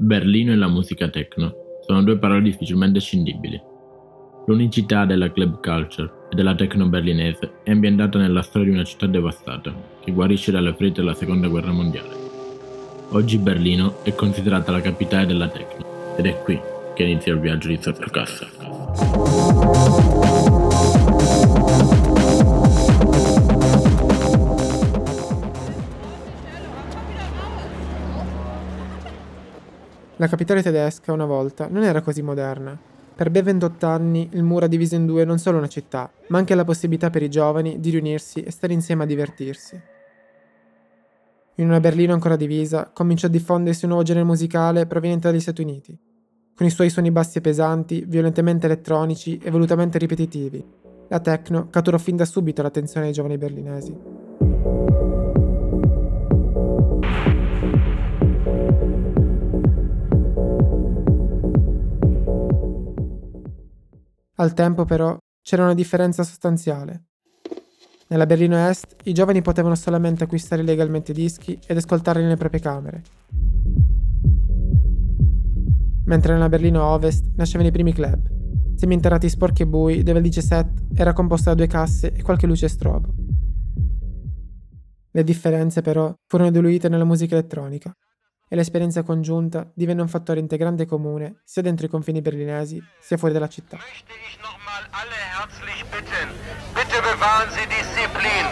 Berlino e la musica techno sono due parole difficilmente scindibili. L'unicità della club culture e della techno berlinese è ambientata nella storia di una città devastata, che guarisce dalle ferite della seconda guerra mondiale. Oggi Berlino è considerata la capitale della techno, ed è qui che inizia il viaggio di Sottocassa. La capitale tedesca, una volta, non era così moderna. Per ben 28 anni il muro ha diviso in due non solo una città, ma anche la possibilità per i giovani di riunirsi e stare insieme a divertirsi. In una Berlino ancora divisa, cominciò a diffondersi un nuovo genere musicale proveniente dagli Stati Uniti, con i suoi suoni bassi e pesanti, violentemente elettronici e volutamente ripetitivi. La techno catturò fin da subito l'attenzione dei giovani berlinesi. Al tempo, però, c'era una differenza sostanziale. Nella Berlino Est i giovani potevano solamente acquistare legalmente dischi ed ascoltarli nelle proprie camere. Mentre nella Berlino Ovest nascevano i primi club, seminterrati sporchi e bui dove il DJ set era composto da due casse e qualche luce strobo. Le differenze però furono diluite nella musica elettronica e l'esperienza congiunta divenne un fattore integrante comune sia dentro i confini berlinesi sia fuori dalla città. Bitte bewahren Sie Disziplin.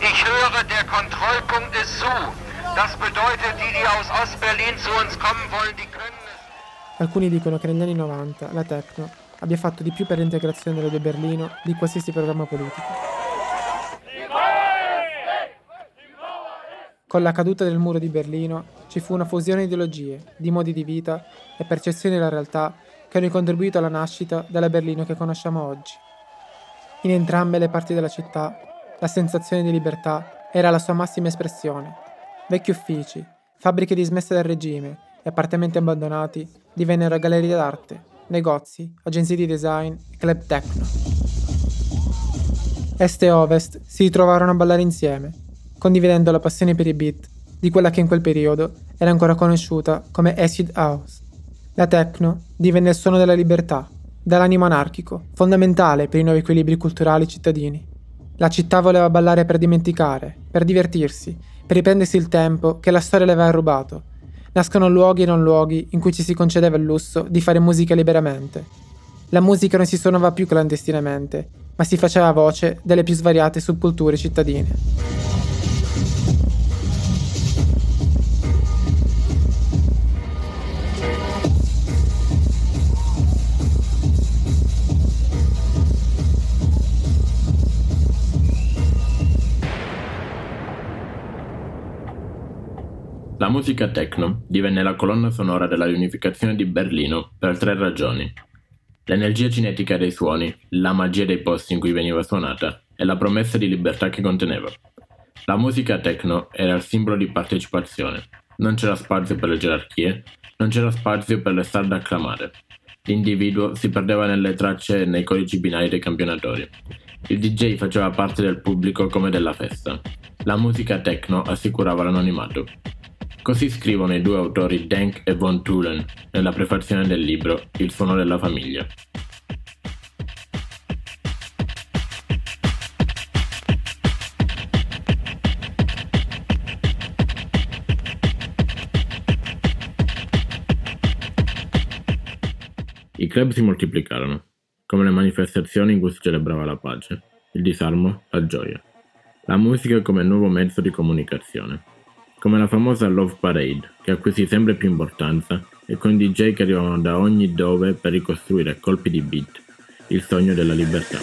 Ich höre, der Kontrollpunkt ist zu. Das bedeutet, die, die aus Ostberlin zu uns kommen wollen, die können es. Alcuni dicono che negli anni 90 la Tecno abbia fatto di più per l'integrazione delle due Berlino di qualsiasi programma politico. Con la caduta del muro di Berlino ci fu una fusione di ideologie, di modi di vita e percezioni della realtà che hanno contribuito alla nascita della Berlino che conosciamo oggi. In entrambe le parti della città la sensazione di libertà era la sua massima espressione. Vecchi uffici, fabbriche dismesse dal regime e appartamenti abbandonati divennero gallerie d'arte, negozi, agenzie di design e club techno. Est e ovest si ritrovarono a ballare insieme, condividendo la passione per i beat di quella che in quel periodo era ancora conosciuta come acid house. La techno divenne il suono della libertà, dall'animo anarchico, fondamentale per i nuovi equilibri culturali cittadini. La città voleva ballare per dimenticare, per divertirsi, per riprendersi il tempo che la storia le aveva rubato. Nascono luoghi e non luoghi in cui ci si concedeva il lusso di fare musica liberamente. La musica non si suonava più clandestinamente, ma si faceva voce delle più svariate subculture cittadine. La musica techno divenne la colonna sonora della riunificazione di Berlino per tre ragioni. L'energia cinetica dei suoni, la magia dei posti in cui veniva suonata e la promessa di libertà che conteneva. La musica techno era il simbolo di partecipazione. Non c'era spazio per le gerarchie, non c'era spazio per le star da acclamare. L'individuo si perdeva nelle tracce e nei codici binari dei campionatori. Il DJ faceva parte del pubblico come della festa. La musica techno assicurava l'anonimato. Così scrivono i due autori Denk e Von Thulen nella prefazione del libro Il suono della famiglia. I club si moltiplicarono, come le manifestazioni in cui si celebrava la pace, il disarmo, la gioia. La musica come nuovo mezzo di comunicazione come la famosa Love Parade, che acquisì sempre più importanza, e con DJ che arrivavano da ogni dove per ricostruire a colpi di beat il sogno della libertà.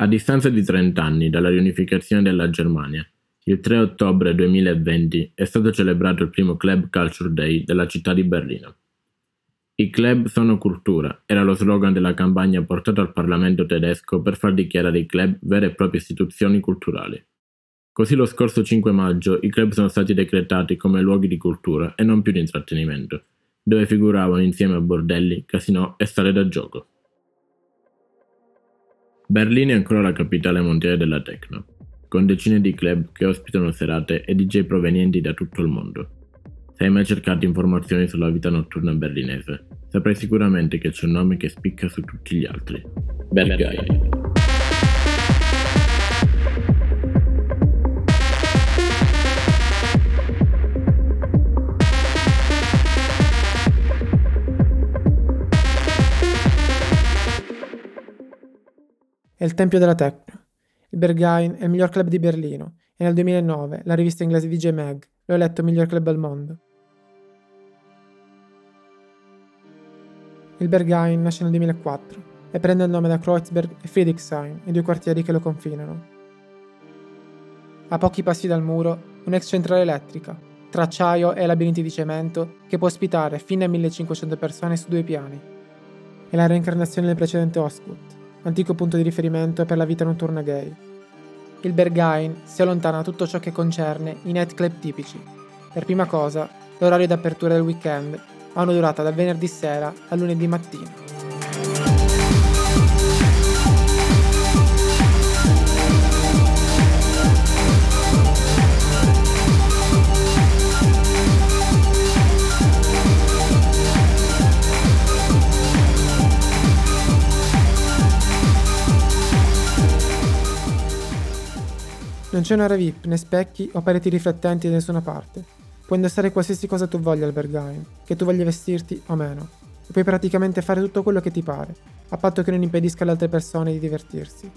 A distanza di 30 anni dalla riunificazione della Germania, il 3 ottobre 2020 è stato celebrato il primo Club Culture Day della città di Berlino. I club sono cultura, era lo slogan della campagna portata al Parlamento tedesco per far dichiarare i club vere e proprie istituzioni culturali. Così lo scorso 5 maggio i club sono stati decretati come luoghi di cultura e non più di intrattenimento, dove figuravano insieme a bordelli, casinò e sale da gioco. Berlino è ancora la capitale mondiale della techno, con decine di club che ospitano serate e DJ provenienti da tutto il mondo. Se hai mai cercato informazioni sulla vita notturna berlinese, saprai sicuramente che c'è un nome che spicca su tutti gli altri. Berghain. è il tempio della techno. Il Berghain è il miglior club di Berlino e nel 2009 la rivista inglese DJ Mag lo ha eletto miglior club al mondo. Il Berghain nasce nel 2004 e prende il nome da Kreuzberg e Friedrichshain, i due quartieri che lo confinano. A pochi passi dal muro, un'ex centrale elettrica, tra acciaio e labirinti di cemento, che può ospitare fino a 1500 persone su due piani. È la reincarnazione del precedente Oscut, antico punto di riferimento per la vita notturna gay. Il Berghain si allontana da tutto ciò che concerne i nightclub tipici. Per prima cosa, l'orario d'apertura del weekend ha una durata dal venerdì sera al lunedì mattina. Non c'è un'area VIP, né specchi o pareti riflettenti da nessuna parte. Puoi indossare qualsiasi cosa tu voglia al Berghain, che tu voglia vestirti o meno, e puoi praticamente fare tutto quello che ti pare, a patto che non impedisca alle altre persone di divertirsi.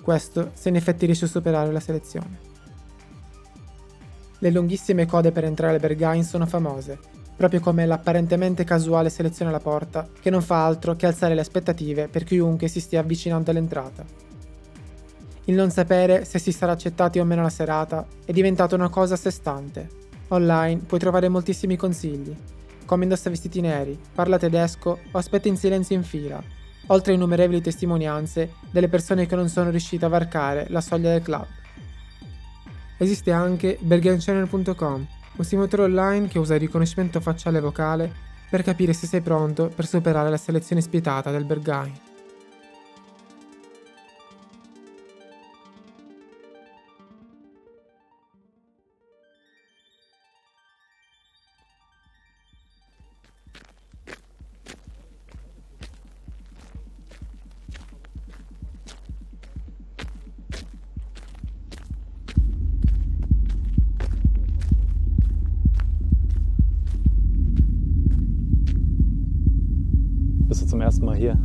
Questo se in effetti riesci a superare la selezione. Le lunghissime code per entrare al Berghain sono famose, proprio come l'apparentemente casuale selezione alla porta, che non fa altro che alzare le aspettative per chiunque si stia avvicinando all'entrata. Il non sapere se si sarà accettati o meno la serata è diventato una cosa a sé stante. Online puoi trovare moltissimi consigli, come indossa vestiti neri, parla tedesco o aspetta in silenzio in fila, oltre a innumerevoli testimonianze delle persone che non sono riuscite a varcare la soglia del club. Esiste anche bergenchannel.com, un simulatore online che usa il riconoscimento facciale vocale per capire se sei pronto per superare la selezione spietata del Berghain. Ersten Mal hier.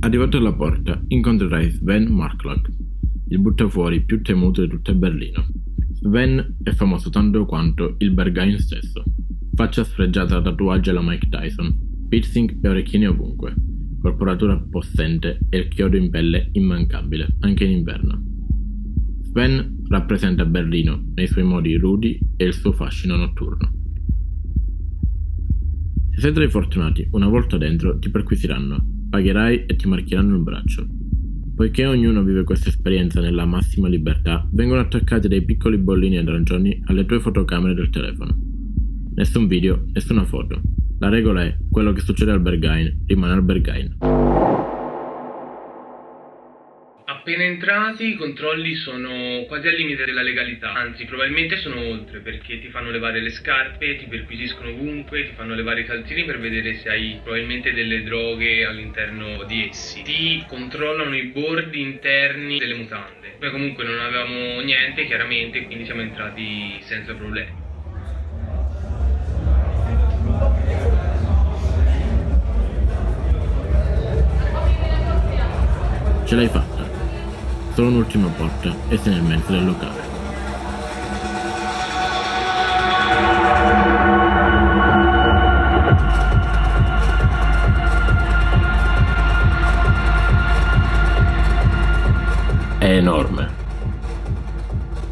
Arrivato alla porta, incontrerai Sven Marklock, il buttafuori più temuto di tutto Berlino. Sven è famoso tanto quanto il Berghain stesso. Faccia sfregiata da tatuaggi alla Mike Tyson, piercing e orecchini ovunque, corporatura possente e il chiodo in pelle immancabile, anche in inverno. Sven rappresenta Berlino nei suoi modi rudi e il suo fascino notturno. Se sei tra i fortunati, una volta dentro ti perquisiranno, pagherai e ti marcheranno il braccio. Poiché ognuno vive questa esperienza nella massima libertà, vengono attaccati dei piccoli bollini arancioni alle tue fotocamere del telefono. Nessun video, nessuna foto. La regola è, quello che succede al Berghain rimane al Berghain. Appena entrati i controlli sono quasi al limite della legalità, anzi probabilmente sono oltre perché ti fanno levare le scarpe, ti perquisiscono ovunque, ti fanno levare i calzini per vedere se hai probabilmente delle droghe all'interno di essi, ti controllano i bordi interni delle mutande. Noi comunque non avevamo niente chiaramente, quindi siamo entrati senza problemi. Ce l'hai fatta. Solo un'ultima porta e sei nel mezzo del locale. È enorme.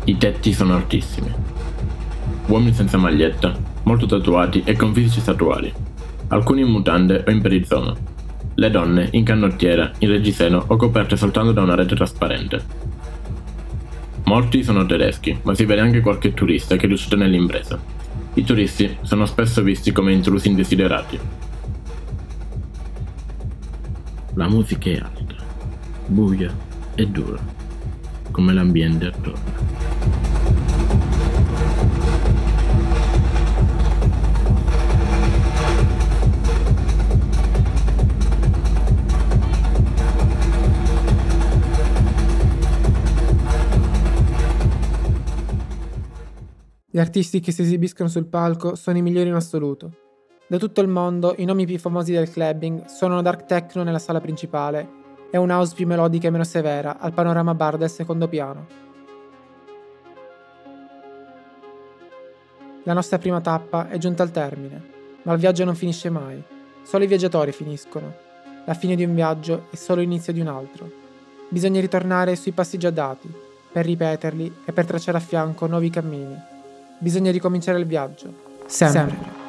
I tetti sono altissimi. Uomini senza maglietta, molto tatuati e con fisici statuali. Alcuni in mutande o in perizoma le donne in canottiera, in reggiseno o coperte soltanto da una rete trasparente. Molti sono tedeschi, ma si vede anche qualche turista che riuscito nell'impresa. I turisti sono spesso visti come intrusi indesiderati. La musica è alta, buia e dura, come l'ambiente attorno. Gli artisti che si esibiscono sul palco sono i migliori in assoluto. Da tutto il mondo, i nomi più famosi del clubbing una dark techno nella sala principale e un house più melodica e meno severa al panorama bar del secondo piano. La nostra prima tappa è giunta al termine, ma il viaggio non finisce mai. Solo i viaggiatori finiscono. La fine di un viaggio è solo l'inizio di un altro. Bisogna ritornare sui passi già dati, per ripeterli e per tracciare a fianco nuovi cammini. Bisogna ricominciare il viaggio. Sempre. Sempre.